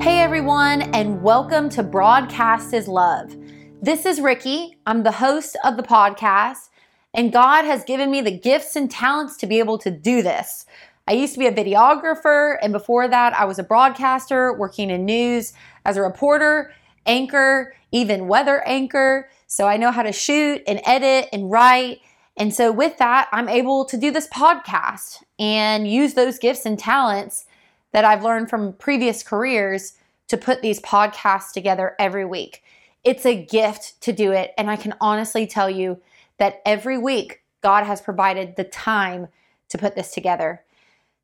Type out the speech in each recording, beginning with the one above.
Hey everyone, and welcome to Broadcast His Love. This is Ricky. I'm the host of the podcast, and God has given me the gifts and talents to be able to do this. I used to be a videographer, and before that, I was a broadcaster working in news as a reporter, anchor, even weather anchor. So I know how to shoot and edit and write. And so, with that, I'm able to do this podcast and use those gifts and talents that I've learned from previous careers to put these podcasts together every week. It's a gift to do it. And I can honestly tell you that every week, God has provided the time to put this together.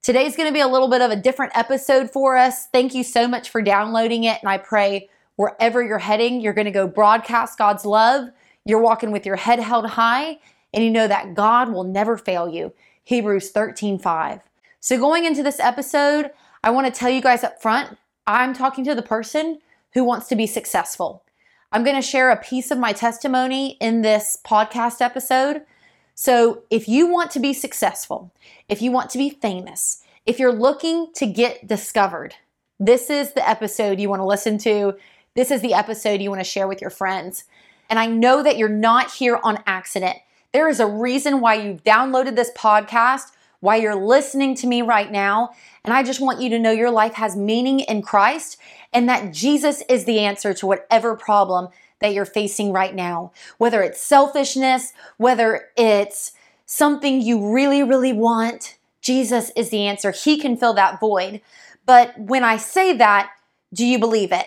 Today's going to be a little bit of a different episode for us. Thank you so much for downloading it. And I pray wherever you're heading, you're going to go broadcast God's love. You're walking with your head held high, and you know that God will never fail you. Hebrews 13 5. So, going into this episode, I want to tell you guys up front I'm talking to the person who wants to be successful. I'm going to share a piece of my testimony in this podcast episode. So, if you want to be successful, if you want to be famous, if you're looking to get discovered, this is the episode you want to listen to. This is the episode you want to share with your friends. And I know that you're not here on accident. There is a reason why you've downloaded this podcast why you're listening to me right now. And I just want you to know your life has meaning in Christ and that Jesus is the answer to whatever problem that you're facing right now. Whether it's selfishness, whether it's something you really, really want, Jesus is the answer. He can fill that void. But when I say that, do you believe it?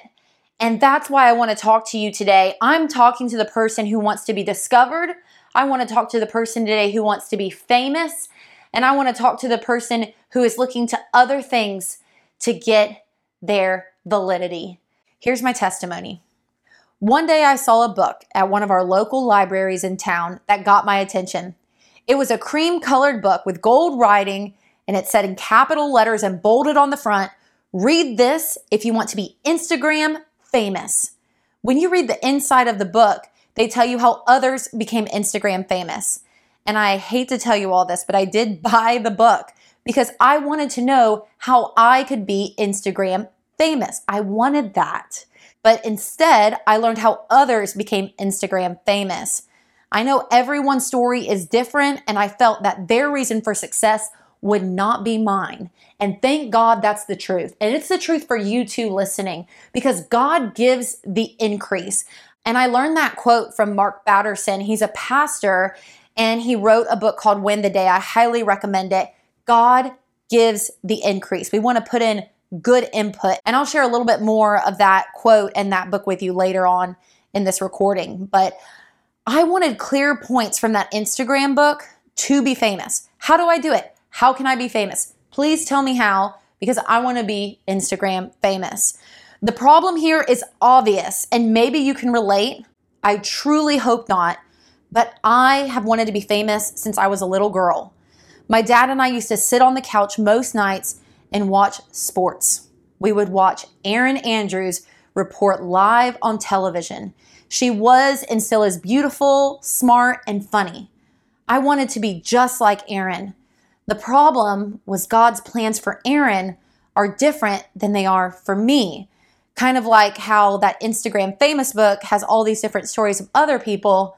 And that's why I want to talk to you today. I'm talking to the person who wants to be discovered. I want to talk to the person today who wants to be famous. And I want to talk to the person who is looking to other things to get their validity. Here's my testimony. One day I saw a book at one of our local libraries in town that got my attention. It was a cream colored book with gold writing, and it said in capital letters and bolded on the front Read this if you want to be Instagram famous. When you read the inside of the book, they tell you how others became Instagram famous. And I hate to tell you all this, but I did buy the book because I wanted to know how I could be Instagram famous. I wanted that. But instead, I learned how others became Instagram famous. I know everyone's story is different, and I felt that their reason for success would not be mine. And thank God that's the truth. And it's the truth for you too listening because God gives the increase. And I learned that quote from Mark Batterson. He's a pastor and he wrote a book called Win the Day. I highly recommend it. God gives the increase. We want to put in good input. And I'll share a little bit more of that quote and that book with you later on in this recording. But I wanted clear points from that Instagram book to be famous. How do I do it? How can I be famous? Please tell me how because I want to be Instagram famous. The problem here is obvious and maybe you can relate. I truly hope not but I have wanted to be famous since I was a little girl. My dad and I used to sit on the couch most nights and watch sports. We would watch Erin Andrews report live on television. She was and still is beautiful, smart, and funny. I wanted to be just like Erin. The problem was God's plans for Erin are different than they are for me. Kind of like how that Instagram famous book has all these different stories of other people,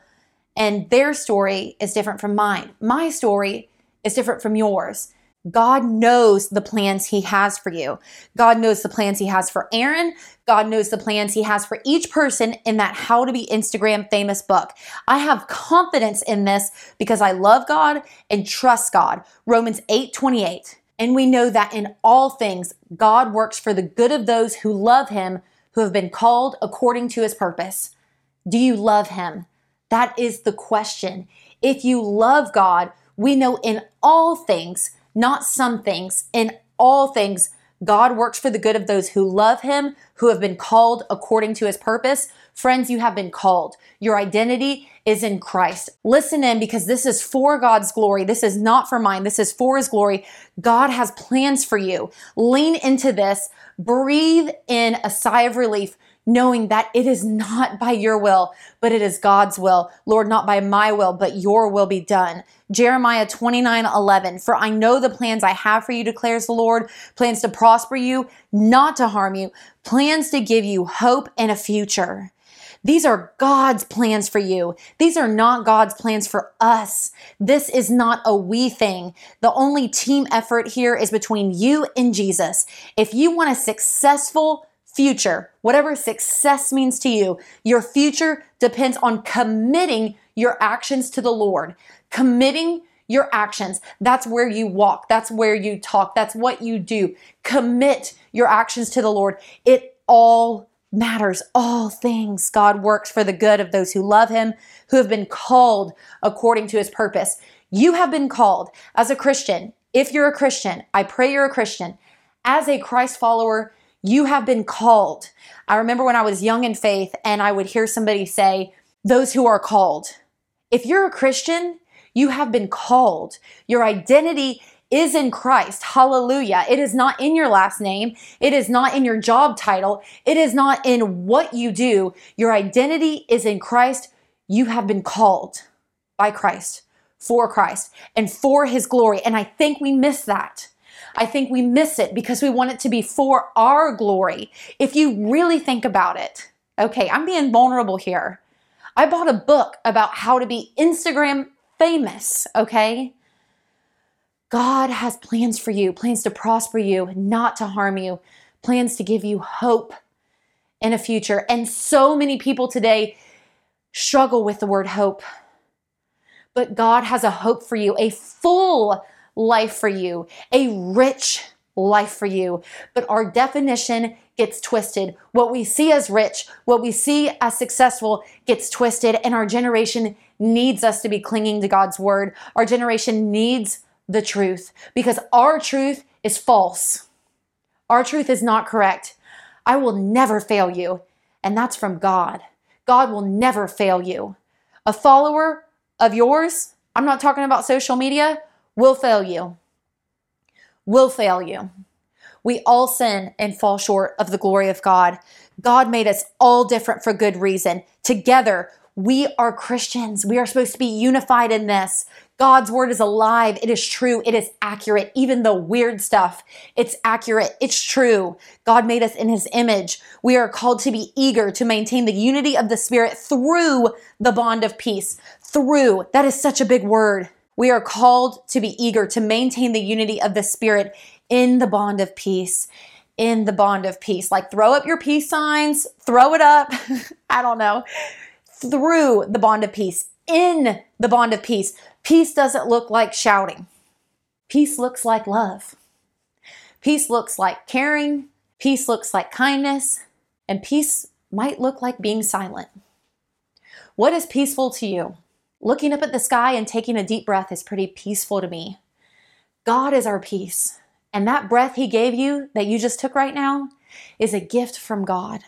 and their story is different from mine. My story is different from yours. God knows the plans He has for you. God knows the plans He has for Erin. God knows the plans He has for each person in that How to Be Instagram Famous book. I have confidence in this because I love God and trust God. Romans 8 28. And we know that in all things, God works for the good of those who love Him, who have been called according to His purpose. Do you love Him? That is the question. If you love God, we know in all things, not some things, in all things, God works for the good of those who love Him, who have been called according to His purpose. Friends, you have been called. Your identity is in Christ. Listen in because this is for God's glory. This is not for mine. This is for His glory. God has plans for you. Lean into this. Breathe in a sigh of relief knowing that it is not by your will, but it is God's will. Lord, not by my will, but your will be done. Jeremiah 29 11. For I know the plans I have for you, declares the Lord plans to prosper you, not to harm you, plans to give you hope and a future. These are God's plans for you. These are not God's plans for us. This is not a we thing. The only team effort here is between you and Jesus. If you want a successful future, whatever success means to you, your future depends on committing your actions to the Lord, committing your actions. That's where you walk. That's where you talk. That's what you do. Commit your actions to the Lord. It all matters. All things God works for the good of those who love him, who have been called according to his purpose. You have been called as a Christian. If you're a Christian, I pray you're a Christian. As a Christ follower, you have been called. I remember when I was young in faith and I would hear somebody say, Those who are called. If you're a Christian, you have been called. Your identity is in Christ. Hallelujah. It is not in your last name. It is not in your job title. It is not in what you do. Your identity is in Christ. You have been called by Christ, for Christ, and for his glory. And I think we miss that. I think we miss it because we want it to be for our glory. If you really think about it, okay, I'm being vulnerable here. I bought a book about how to be Instagram famous, okay? God has plans for you, plans to prosper you, not to harm you, plans to give you hope in a future. And so many people today struggle with the word hope. But God has a hope for you, a full life for you, a rich life for you. But our definition gets twisted. What we see as rich, what we see as successful gets twisted, and our generation needs us to be clinging to God's word. Our generation needs the truth because our truth is false. Our truth is not correct. I will never fail you. And that's from God. God will never fail you. A follower of yours, I'm not talking about social media, will fail you. Will fail you. We all sin and fall short of the glory of God. God made us all different for good reason. Together, we are Christians. We are supposed to be unified in this. God's word is alive. It is true. It is accurate. Even the weird stuff, it's accurate. It's true. God made us in his image. We are called to be eager to maintain the unity of the spirit through the bond of peace. Through. That is such a big word. We are called to be eager to maintain the unity of the spirit in the bond of peace. In the bond of peace. Like throw up your peace signs, throw it up. I don't know. Through the bond of peace in the bond of peace. Peace doesn't look like shouting. Peace looks like love. Peace looks like caring. Peace looks like kindness. And peace might look like being silent. What is peaceful to you? Looking up at the sky and taking a deep breath is pretty peaceful to me. God is our peace. And that breath He gave you that you just took right now is a gift from God.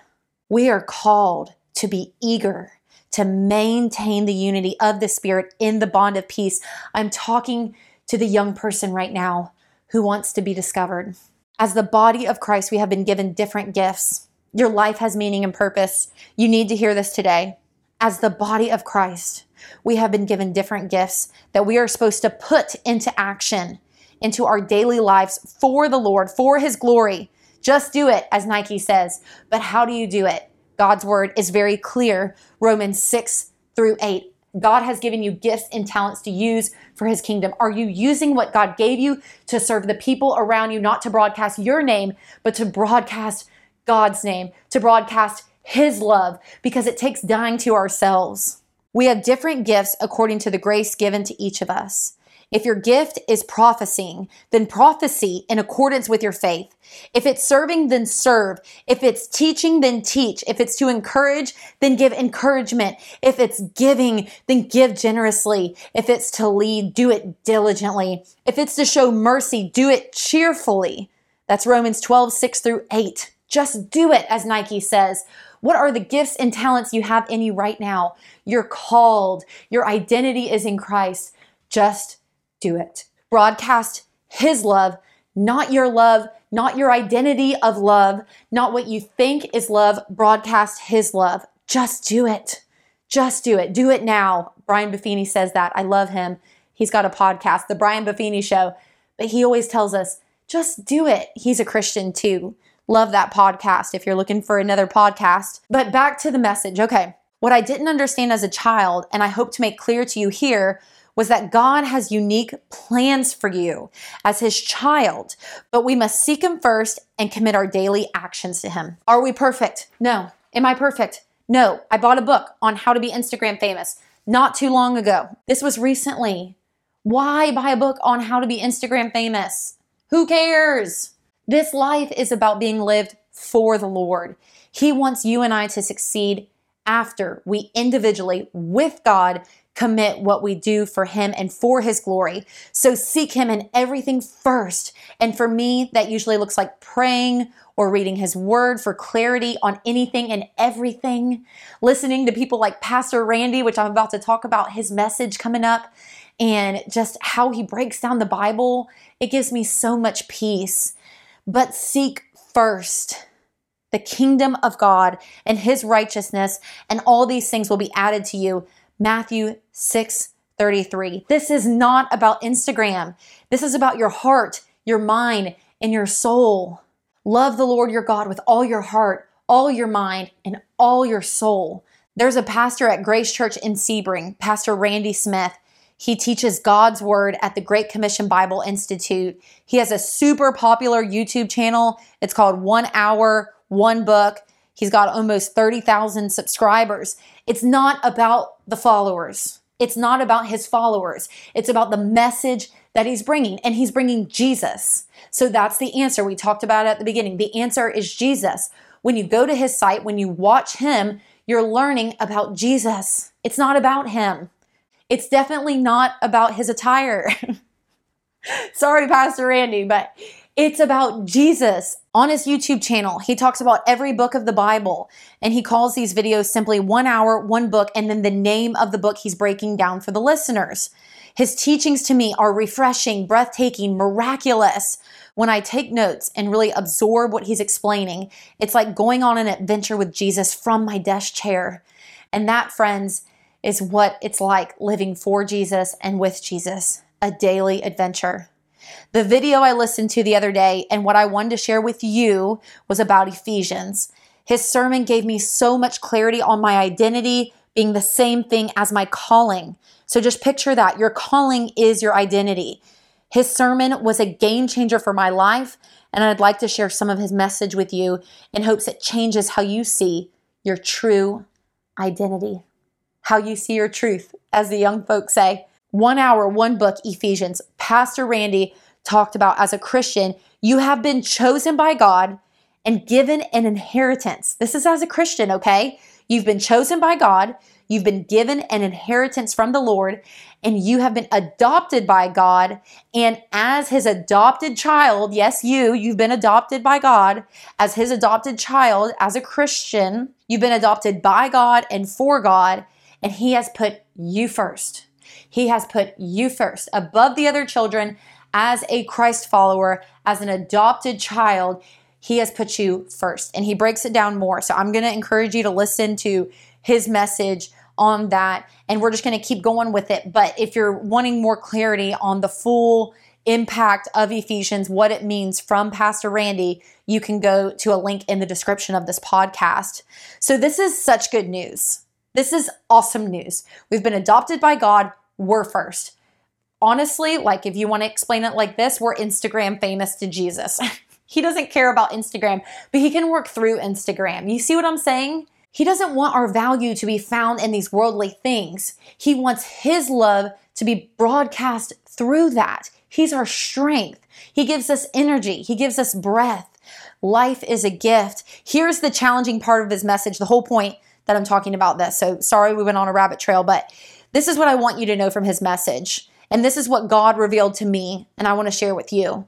We are called to be eager to maintain the unity of the Spirit in the bond of peace. I'm talking to the young person right now who wants to be discovered. As the body of Christ, we have been given different gifts. Your life has meaning and purpose. You need to hear this today. As the body of Christ, we have been given different gifts that we are supposed to put into action into our daily lives for the Lord, for His glory. Just do it, as Nike says. But how do you do it? God's word is very clear. Romans 6 through 8. God has given you gifts and talents to use for his kingdom. Are you using what God gave you to serve the people around you, not to broadcast your name, but to broadcast God's name, to broadcast his love, because it takes dying to ourselves. We have different gifts according to the grace given to each of us. If your gift is prophesying, then prophecy in accordance with your faith. If it's serving, then serve. If it's teaching, then teach. If it's to encourage, then give encouragement. If it's giving, then give generously. If it's to lead, do it diligently. If it's to show mercy, do it cheerfully. That's Romans 12, 6 through 8. Just do it, as Nike says. What are the gifts and talents you have in you right now? You're called. Your identity is in Christ. Just do it. Broadcast His love, not your love, not your identity of love, not what you think is love, broadcast His love. Just do it. Just do it. Do it now. Brian Buffini says that. I love him. He's got a podcast, The Brian Buffini Show, but he always tells us, just do it. He's a Christian too. Love that podcast if you're looking for another podcast. But back to the message. Okay. What I didn't understand as a child, and I hope to make clear to you here, was that God has unique plans for you as his child, but we must seek him first and commit our daily actions to him. Are we perfect? No. Am I perfect? No. I bought a book on how to be Instagram famous not too long ago. This was recently. Why buy a book on how to be Instagram famous? Who cares? This life is about being lived for the Lord. He wants you and I to succeed after we individually, with God, commit what we do for Him and for His glory. So seek Him in everything first. And for me, that usually looks like praying or reading His Word for clarity on anything and everything, listening to people like Pastor Randy, which I'm about to talk about his message coming up, and just how he breaks down the Bible. It gives me so much peace. But seek first the kingdom of God and his righteousness, and all these things will be added to you. Matthew 6 33. This is not about Instagram. This is about your heart, your mind, and your soul. Love the Lord your God with all your heart, all your mind, and all your soul. There's a pastor at Grace Church in Sebring, Pastor Randy Smith. He teaches God's Word at the Great Commission Bible Institute. He has a super popular YouTube channel. It's called One Hour, One Book. He's got almost 30,000 subscribers. It's not about the followers. It's not about his followers. It's about the message that he's bringing, and he's bringing Jesus. So that's the answer we talked about at the beginning. The answer is Jesus. When you go to his site, when you watch him, you're learning about Jesus. It's not about him. It's definitely not about his attire. Sorry, Pastor Randy, but it's about Jesus. On his YouTube channel, he talks about every book of the Bible and he calls these videos simply one hour, one book, and then the name of the book he's breaking down for the listeners. His teachings to me are refreshing, breathtaking, miraculous. When I take notes and really absorb what he's explaining, it's like going on an adventure with Jesus from my desk chair. And that, friends, is what it's like living for Jesus and with Jesus, a daily adventure. The video I listened to the other day and what I wanted to share with you was about Ephesians. His sermon gave me so much clarity on my identity being the same thing as my calling. So just picture that your calling is your identity. His sermon was a game changer for my life, and I'd like to share some of his message with you in hopes it changes how you see your true identity, how you see your truth, as the young folks say. One hour, one book, Ephesians. Pastor Randy talked about as a Christian, you have been chosen by God and given an inheritance. This is as a Christian, okay? You've been chosen by God. You've been given an inheritance from the Lord, and you have been adopted by God. And as his adopted child, yes, you, you've been adopted by God as his adopted child, as a Christian, you've been adopted by God and for God, and he has put you first. He has put you first above the other children as a Christ follower, as an adopted child. He has put you first, and he breaks it down more. So I'm going to encourage you to listen to his message on that, and we're just going to keep going with it. But if you're wanting more clarity on the full impact of Ephesians, what it means from Pastor Randy, you can go to a link in the description of this podcast. So, this is such good news. This is awesome news. We've been adopted by God, we're first. Honestly, like if you want to explain it like this, we're Instagram famous to Jesus. he doesn't care about Instagram, but he can work through Instagram. You see what I'm saying? He doesn't want our value to be found in these worldly things. He wants His love to be broadcast through that. He's our strength. He gives us energy. He gives us breath. Life is a gift. Here's the challenging part of his message, the whole point that I'm talking about this. So sorry we went on a rabbit trail, but this is what I want you to know from his message. And this is what God revealed to me, and I want to share with you.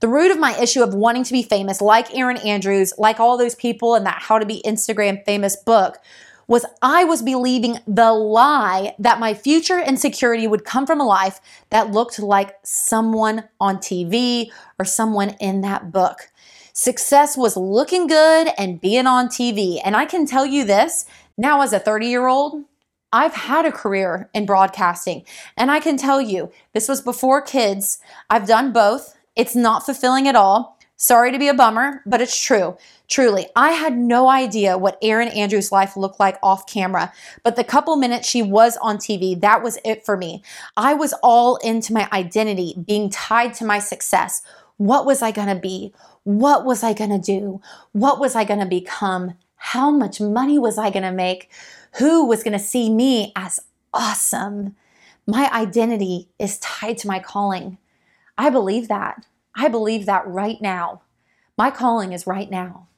The root of my issue of wanting to be famous, like Erin Andrews, like all those people in that How to Be Instagram Famous book, was I was believing the lie that my future and security would come from a life that looked like someone on TV or someone in that book. Success was looking good and being on TV. And I can tell you this now, as a 30 year old, I've had a career in broadcasting. And I can tell you, this was before kids. I've done both. It's not fulfilling at all. Sorry to be a bummer, but it's true. Truly, I had no idea what Erin Andrews' life looked like off camera, but the couple minutes she was on TV, that was it for me. I was all into my identity being tied to my success. What was I gonna be? What was I gonna do? What was I gonna become? How much money was I gonna make? Who was gonna see me as awesome? My identity is tied to my calling. I believe that. I believe that right now. My calling is right now.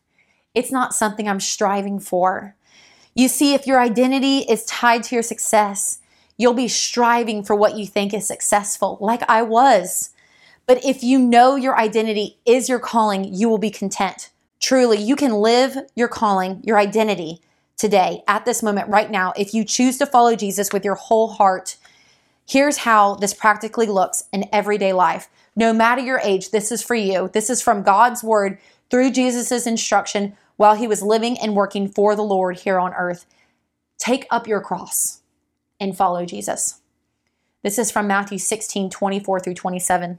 It's not something I'm striving for. You see, if your identity is tied to your success, you'll be striving for what you think is successful, like I was. But if you know your identity is your calling, you will be content. Truly, you can live your calling, your identity today, at this moment, right now. If you choose to follow Jesus with your whole heart, here's how this practically looks in everyday life. No matter your age, this is for you. This is from God's word through Jesus' instruction while he was living and working for the Lord here on earth. Take up your cross and follow Jesus. This is from Matthew 16, 24 through 27.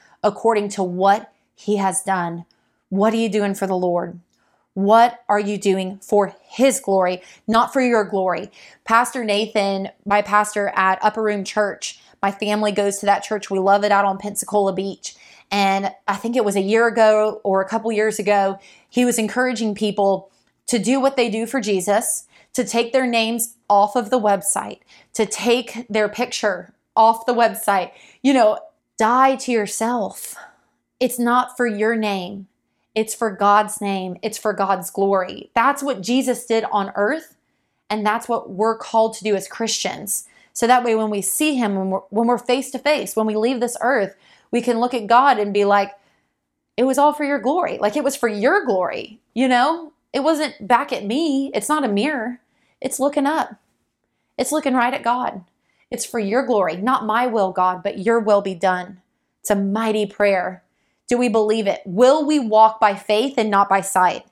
according to what he has done. What are you doing for the Lord? What are you doing for his glory, not for your glory? Pastor Nathan, my pastor at Upper Room Church, my family goes to that church. We love it out on Pensacola Beach. And I think it was a year ago or a couple years ago, he was encouraging people to do what they do for Jesus, to take their names off of the website, to take their picture off the website. You know, Die to yourself. It's not for your name, it's for God's name, it's for God's glory. That's what Jesus did on earth, and that's what we're called to do as Christians. So that way, when we see Him, when we're, face to face, when we leave this earth, we can look at God and be like, it was all for your glory. Like it was for your glory, you know? It wasn't back at me. It's not a mirror. It's looking up. It's looking right at God. It's for your glory, not my will, God, but your will be done. It's a mighty prayer. Do we believe it? Will we walk by faith and not by sight?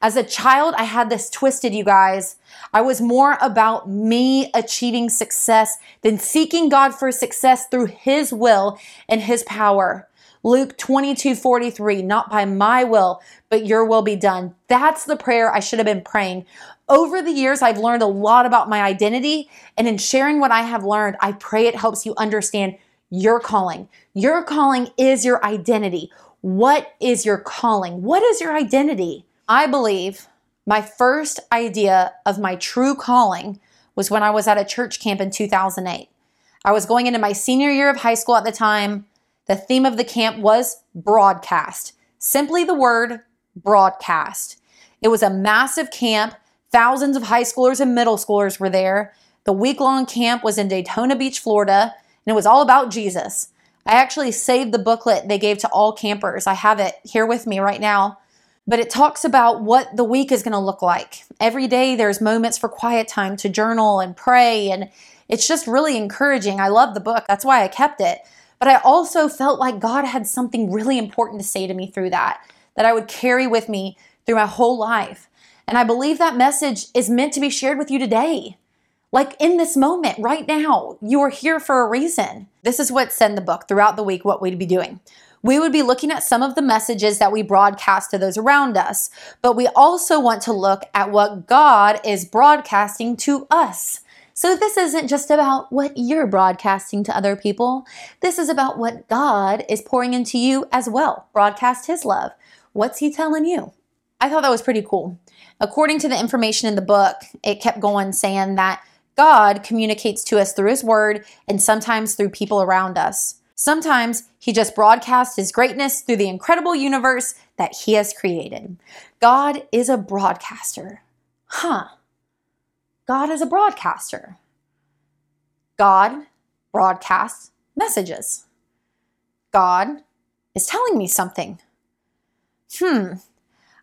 As a child, I had this twisted, you guys. I was more about me achieving success than seeking God for success through His will and His power. Luke 22 43, not by my will, but your will be done. That's the prayer I should have been praying. Over the years, I've learned a lot about my identity, and in sharing what I have learned, I pray it helps you understand your calling. Your calling is your identity. What is your calling? What is your identity? I believe my first idea of my true calling was when I was at a church camp in 2008. I was going into my senior year of high school at the time. The theme of the camp was broadcast, simply the word broadcast. It was a massive camp. Thousands of high schoolers and middle schoolers were there. The week long camp was in Daytona Beach, Florida, and it was all about Jesus. I actually saved the booklet they gave to all campers. I have it here with me right now. But it talks about what the week is going to look like. Every day there's moments for quiet time to journal and pray, and it's just really encouraging. I love the book. That's why I kept it. But I also felt like God had something really important to say to me through that, that I would carry with me through my whole life. And I believe that message is meant to be shared with you today. Like in this moment, right now, you are here for a reason. This is what's in the book throughout the week, what we'd be doing. We would be looking at some of the messages that we broadcast to those around us, but we also want to look at what God is broadcasting to us. So, this isn't just about what you're broadcasting to other people. This is about what God is pouring into you as well. Broadcast His love. What's He telling you? I thought that was pretty cool. According to the information in the book, it kept going saying that God communicates to us through His Word and sometimes through people around us. Sometimes He just broadcasts His greatness through the incredible universe that He has created. God is a broadcaster. Huh. God is a broadcaster. God broadcasts messages. God is telling me something. Hmm.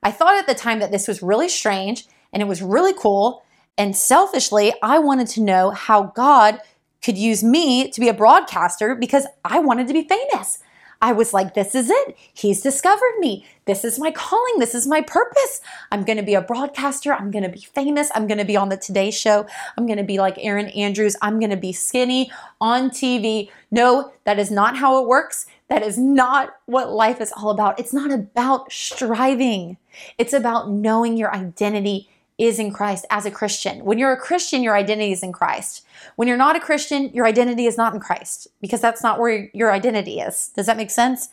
I thought at the time that this was really strange and it was really cool. And selfishly, I wanted to know how God could use me to be a broadcaster because I wanted to be famous. I was like, this is it. He's discovered me. This is my calling. This is my purpose. I'm going to be a broadcaster. I'm going to be famous. I'm going to be on the Today Show. I'm going to be like Erin Andrews. I'm going to be skinny on TV. No, that is not how it works. That is not what life is all about. It's not about striving, it's about knowing your identity is in Christ as a Christian. When you're a Christian, your identity is in Christ. When you're not a Christian, your identity is not in Christ because that's not where your identity is. Does that make sense?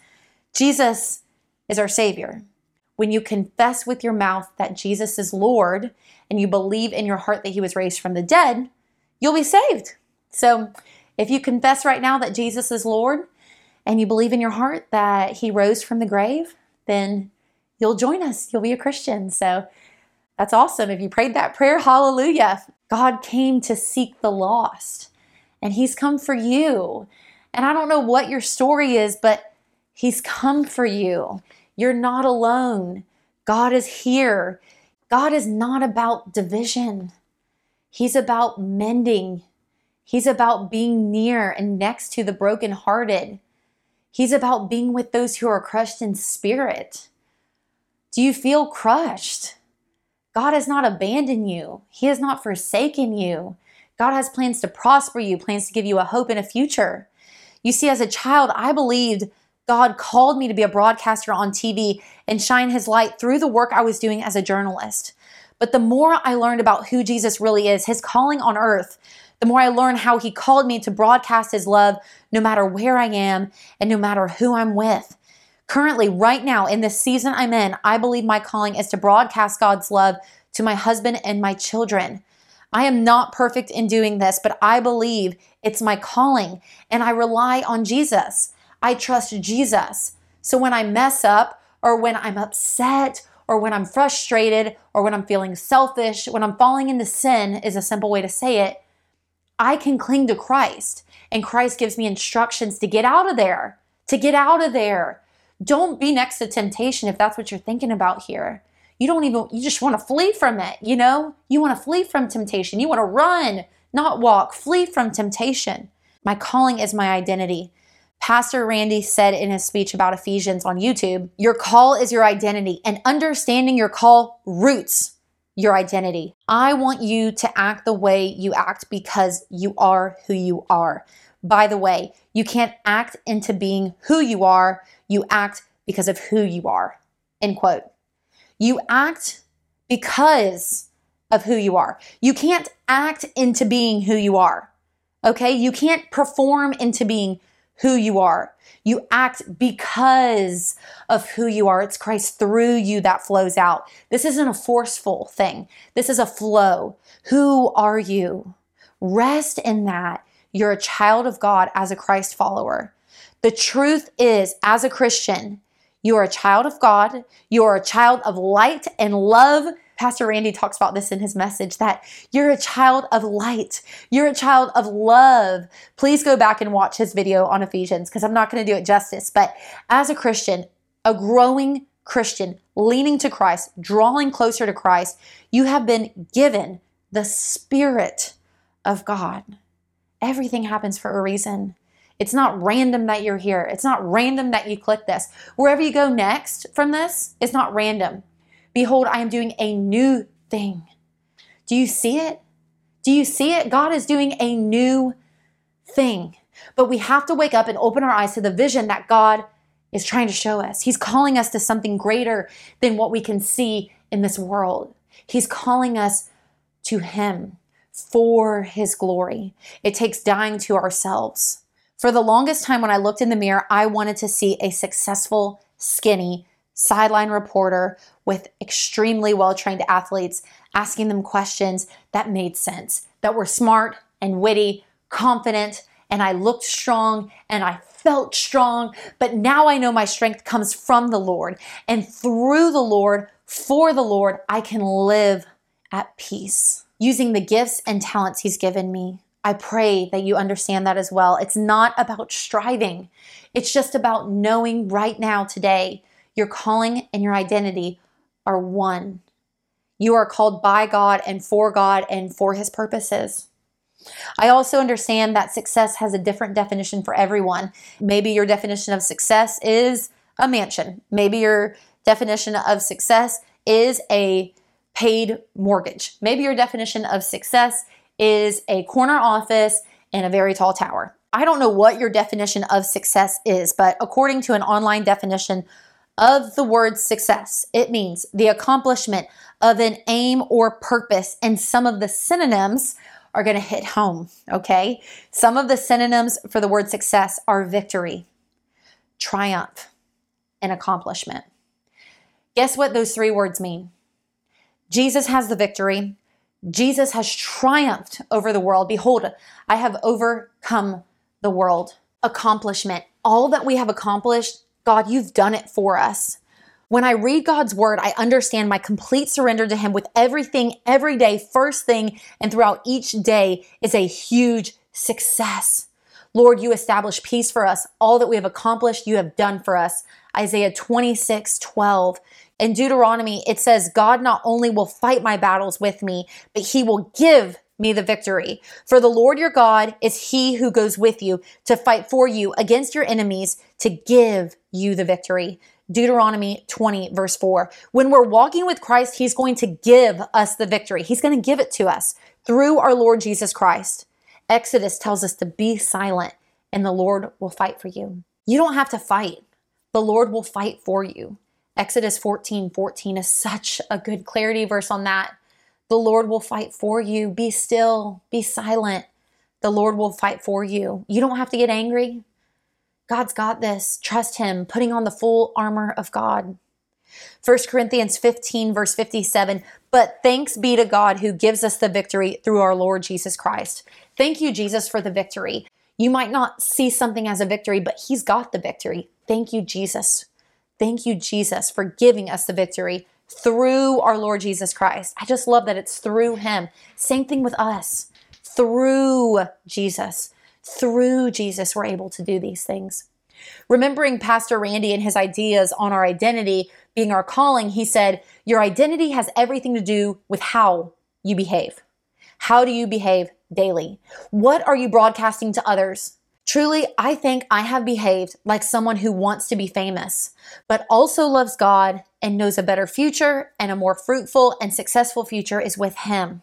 Jesus is our Savior. When you confess with your mouth that Jesus is Lord and you believe in your heart that He was raised from the dead, you'll be saved. So if you confess right now that Jesus is Lord and you believe in your heart that He rose from the grave, then you'll join us. You'll be a Christian. So that's awesome. If you prayed that prayer, hallelujah. God came to seek the lost, and He's come for you. And I don't know what your story is, but He's come for you. You're not alone. God is here. God is not about division, He's about mending. He's about being near and next to the brokenhearted. He's about being with those who are crushed in spirit. Do you feel crushed? God has not abandoned you, He has not forsaken you. God has plans to prosper you, plans to give you a hope and a future. You see, as a child, I believed God called me to be a broadcaster on TV and shine His light through the work I was doing as a journalist. But the more I learned about who Jesus really is, His calling on earth, the more I learned how He called me to broadcast His love no matter where I am and no matter who I'm with. Currently, right now, in this season I'm in, I believe my calling is to broadcast God's love to my husband and my children. I am not perfect in doing this, but I believe it's my calling and I rely on Jesus. I trust Jesus. So when I mess up or when I'm upset or when I'm frustrated or when I'm feeling selfish, when I'm falling into sin, is a simple way to say it, I can cling to Christ. And Christ gives me instructions to get out of there, to get out of there, don't be next to temptation if that's what you're thinking about here. You don't even, you just want to flee from it, you know? You want to flee from temptation. You want to run, not walk. Flee from temptation. My calling is my identity. Pastor Randy said in his speech about Ephesians on YouTube, Your call is your identity, and understanding your call roots your identity. I want you to act the way you act because you are who you are. By the way, you can't act into being who you are you act because of who you are. End quote. You act because of who you are. You can't act into being who you are. Okay? You can't perform into being who you are. You act because of who you are. It's Christ through you that flows out. This isn't a forceful thing, this is a flow. Who are you? Rest in that. You're a child of God as a Christ follower. The truth is, as a Christian, you are a child of God, you are a child of light and love. Pastor Randy talks about this in his message that you're a child of light. You're a child of love. Please go back and watch his video on Ephesians because I'm not going to do it justice. But as a Christian, a growing Christian, leaning to Christ, drawing closer to Christ, you have been given the Spirit of God. Everything happens for a reason. It's not random that you're here. It's not random that you click this. Wherever you go next from this, it's not random. Behold, I am doing a new thing. Do you see it? Do you see it? God is doing a new thing. But we have to wake up and open our eyes to the vision that God is trying to show us. He's calling us to something greater than what we can see in this world. He's calling us to Him for His glory. It takes dying to ourselves. For the longest time, when I looked in the mirror, I wanted to see a successful, skinny, sideline reporter with extremely well trained athletes, asking them questions that made sense, that were smart and witty, confident, and I looked strong and I felt strong. But now I know my strength comes from the Lord. And through the Lord, for the Lord, I can live at peace using the gifts and talents He's given me. I pray that you understand that as well. It's not about striving, it's just about knowing right now, today, your calling and your identity are one. You are called by God and for God and for His purposes. I also understand that success has a different definition for everyone. Maybe your definition of success is a mansion. Maybe your definition of success is a paid mortgage. Maybe your definition of success is a corner office in a very tall tower. I don't know what your definition of success is, but according to an online definition of the word success, it means the accomplishment of an aim or purpose, and some of the synonyms are going to hit home, okay? Some of the synonyms for the word success are victory, triumph, and accomplishment. Guess what those three words mean? Jesus has the victory. Jesus has triumphed over the world. Behold, I have overcome the world. Accomplishment. All that we have accomplished, God, you've done it for us. When I read God's word, I understand my complete surrender to Him with everything, every day, first thing, and throughout each day is a huge success. Lord, you establish peace for us. All that we have accomplished, you have done for us. Isaiah 26, 12. In Deuteronomy, it says, God not only will fight my battles with me, but he will give me the victory. For the Lord your God is he who goes with you to fight for you against your enemies to give you the victory. Deuteronomy 20, verse 4. When we're walking with Christ, he's going to give us the victory. He's going to give it to us through our Lord Jesus Christ. Exodus tells us to be silent and the Lord will fight for you. You don't have to fight. The Lord will fight for you. Exodus 14 14 is such a good clarity verse on that. The Lord will fight for you. Be still, be silent. The Lord will fight for you. You don't have to get angry. God's got this. Trust Him, putting on the full armor of God. 1 Corinthians 15, verse 57. But thanks be to God who gives us the victory through our Lord Jesus Christ. Thank you, Jesus, for the victory. You might not see something as a victory, but He's got the victory. Thank you, Jesus. Thank you, Jesus, for giving us the victory through our Lord Jesus Christ. I just love that it's through Him. Same thing with us. Through Jesus. Through Jesus, we're able to do these things. Remembering Pastor Randy and his ideas on our identity being our calling, he said, Your identity has everything to do with how you behave. How do you behave daily? What are you broadcasting to others? Truly, I think I have behaved like someone who wants to be famous, but also loves God and knows a better future and a more fruitful and successful future is with Him.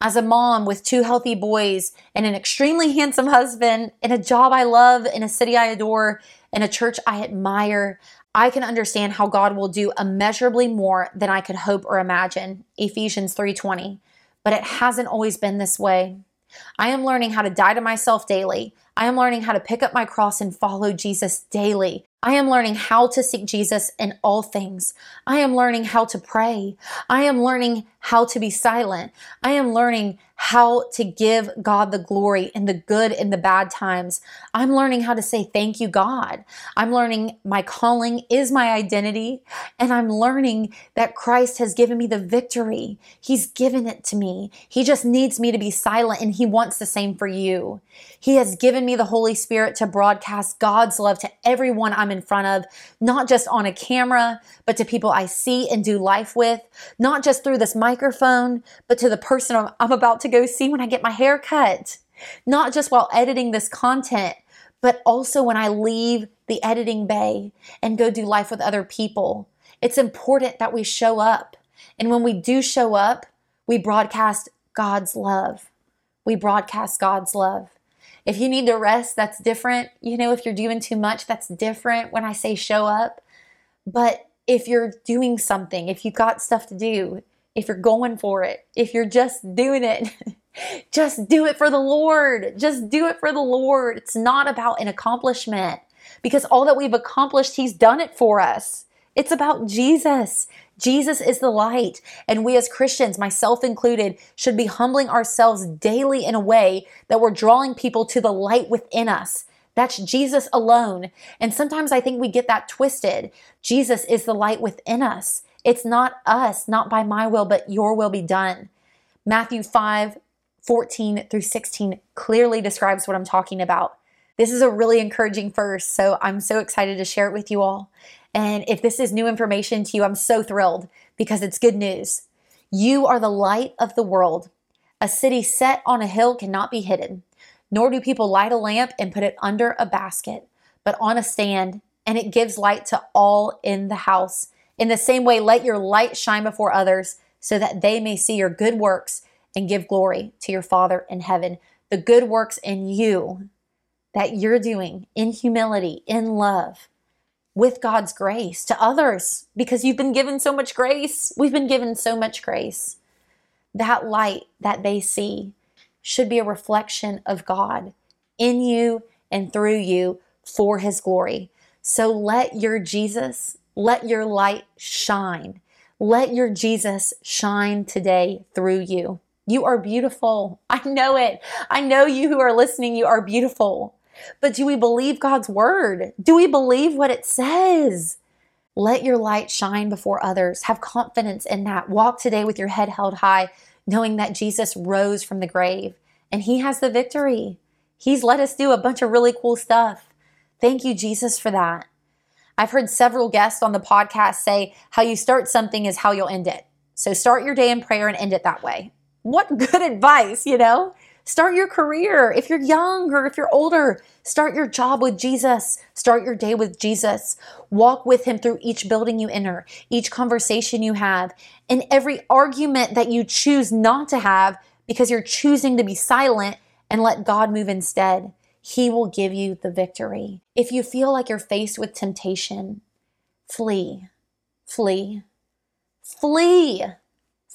As a mom with two healthy boys and an extremely handsome husband, in a job I love, in a city I adore, in a church I admire, I can understand how God will do immeasurably more than I could hope or imagine. Ephesians 3:20. But it hasn't always been this way. I am learning how to die to myself daily. I am learning how to pick up my cross and follow Jesus daily. I am learning how to seek Jesus in all things. I am learning how to pray. I am learning how to be silent. I am learning how to give God the glory in the good and the bad times. I'm learning how to say thank you, God. I'm learning my calling is my identity, and I'm learning that Christ has given me the victory. He's given it to me. He just needs me to be silent, and He wants the same for you. He has given me the Holy Spirit to broadcast God's love to everyone I'm in front of, not just on a camera, but to people I see and do life with, not just through this microphone, but to the person I'm about to go see when I get my hair cut. Not just while editing this content, but also when I leave the editing bay and go do life with other people. It's important that we show up. And when we do show up, we broadcast God's love. We broadcast God's love. If you need to rest, that's different. You know, if you're doing too much, that's different when I say show up. But if you're doing something, if you've got stuff to do, if you're going for it, if you're just doing it, just do it for the Lord. Just do it for the Lord. It's not about an accomplishment because all that we've accomplished, He's done it for us. It's about Jesus. Jesus is the light. And we as Christians, myself included, should be humbling ourselves daily in a way that we're drawing people to the light within us. That's Jesus alone. And sometimes I think we get that twisted. Jesus is the light within us. It's not us, not by my will, but your will be done. Matthew 5 14 through 16 clearly describes what I'm talking about. This is a really encouraging verse, so I'm so excited to share it with you all. And if this is new information to you, I'm so thrilled because it's good news. You are the light of the world. A city set on a hill cannot be hidden, nor do people light a lamp and put it under a basket, but on a stand, and it gives light to all in the house. In the same way, let your light shine before others so that they may see your good works and give glory to your Father in heaven. The good works in you that you're doing in humility, in love, with God's grace to others because you've been given so much grace. We've been given so much grace. That light that they see should be a reflection of God in you and through you for His glory. So let your Jesus, let your light shine. Let your Jesus shine today through you. You are beautiful. I know it. I know you who are listening, you are beautiful. But do we believe God's word? Do we believe what it says? Let your light shine before others. Have confidence in that. Walk today with your head held high, knowing that Jesus rose from the grave and he has the victory. He's let us do a bunch of really cool stuff. Thank you, Jesus, for that. I've heard several guests on the podcast say how you start something is how you'll end it. So start your day in prayer and end it that way. What good advice, you know? Start your career. If you're young or if you're older, start your job with Jesus. Start your day with Jesus. Walk with him through each building you enter, each conversation you have, and every argument that you choose not to have because you're choosing to be silent and let God move instead. He will give you the victory. If you feel like you're faced with temptation, flee, flee, flee.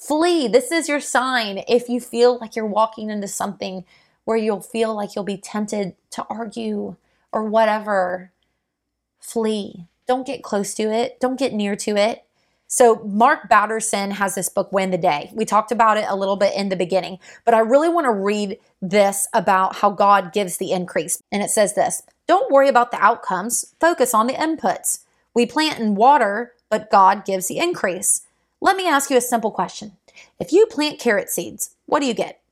Flee. This is your sign if you feel like you're walking into something where you'll feel like you'll be tempted to argue or whatever. Flee. Don't get close to it. Don't get near to it. So, Mark Batterson has this book, Win the Day. We talked about it a little bit in the beginning, but I really want to read this about how God gives the increase. And it says this Don't worry about the outcomes, focus on the inputs. We plant and water, but God gives the increase. Let me ask you a simple question. If you plant carrot seeds, what do you get?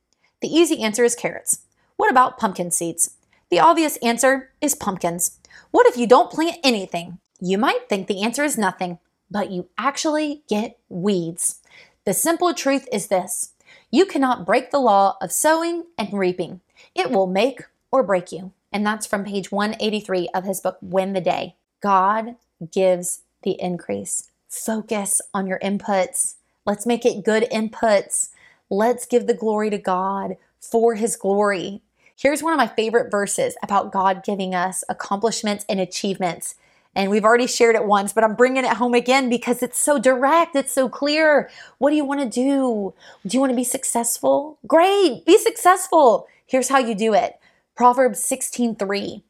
The easy answer is carrots. What about pumpkin seeds? The obvious answer is pumpkins. What if you don't plant anything? You might think the answer is nothing, but you actually get weeds. The simple truth is this you cannot break the law of sowing and reaping, it will make or break you. And that's from page 183 of his book, Win the Day. God gives the increase. Focus on your inputs. Let's make it good inputs. Let's give the glory to God for his glory. Here's one of my favorite verses about God giving us accomplishments and achievements. And we've already shared it once, but I'm bringing it home again because it's so direct, it's so clear. What do you want to do? Do you want to be successful? Great, be successful. Here's how you do it. Proverbs 16:3.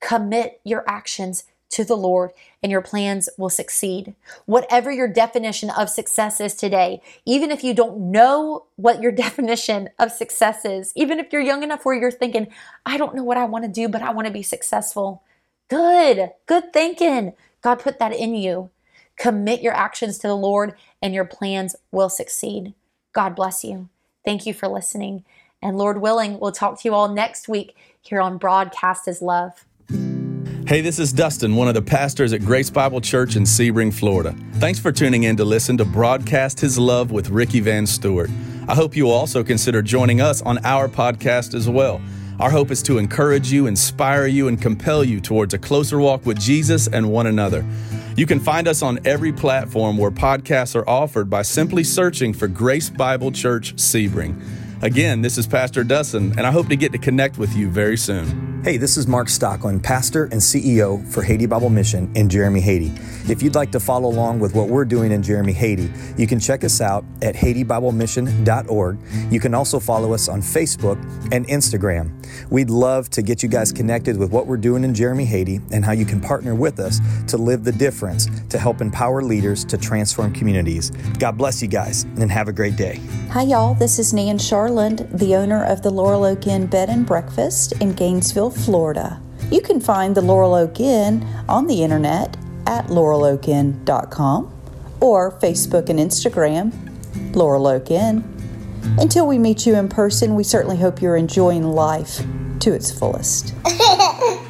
Commit your actions to the Lord and your plans will succeed. Whatever your definition of success is today, even if you don't know what your definition of success is, even if you're young enough where you're thinking, I don't know what I want to do, but I want to be successful. Good, good thinking. God put that in you. Commit your actions to the Lord and your plans will succeed. God bless you. Thank you for listening. And Lord willing, we'll talk to you all next week here on Broadcast His Love. Hey, this is Dustin, one of the pastors at Grace Bible Church in Sebring, Florida. Thanks for tuning in to listen to Broadcast His Love with Ricky Van Stewart. I hope you will also consider joining us on our podcast as well. Our hope is to encourage you, inspire you, and compel you towards a closer walk with Jesus and one another. You can find us on every platform where podcasts are offered by simply searching for Grace Bible Church Sebring. Again, this is Pastor Dustin, and I hope to get to connect with you very soon. Hey, this is Mark Stockland, pastor and CEO for Haiti Bible Mission in Jérémie, Haiti. If you'd like to follow along with what we're doing in Jérémie, Haiti, you can check us out at HaitiBibleMission.org. You can also follow us on Facebook and Instagram. We'd love to get you guys connected with what we're doing in Jérémie, Haiti, and how you can partner with us to live the difference to help empower leaders to transform communities. God bless you guys and have a great day. Hi, y'all. This is Nan Charland, the owner of the Laurel Oak Inn Bed and Breakfast in Gainesville, Florida. You can find the Laurel Oak Inn on the internet at laureloakinn.com or Facebook and Instagram, Laurel Oak Inn. Until we meet you in person, we certainly hope you're enjoying life to its fullest.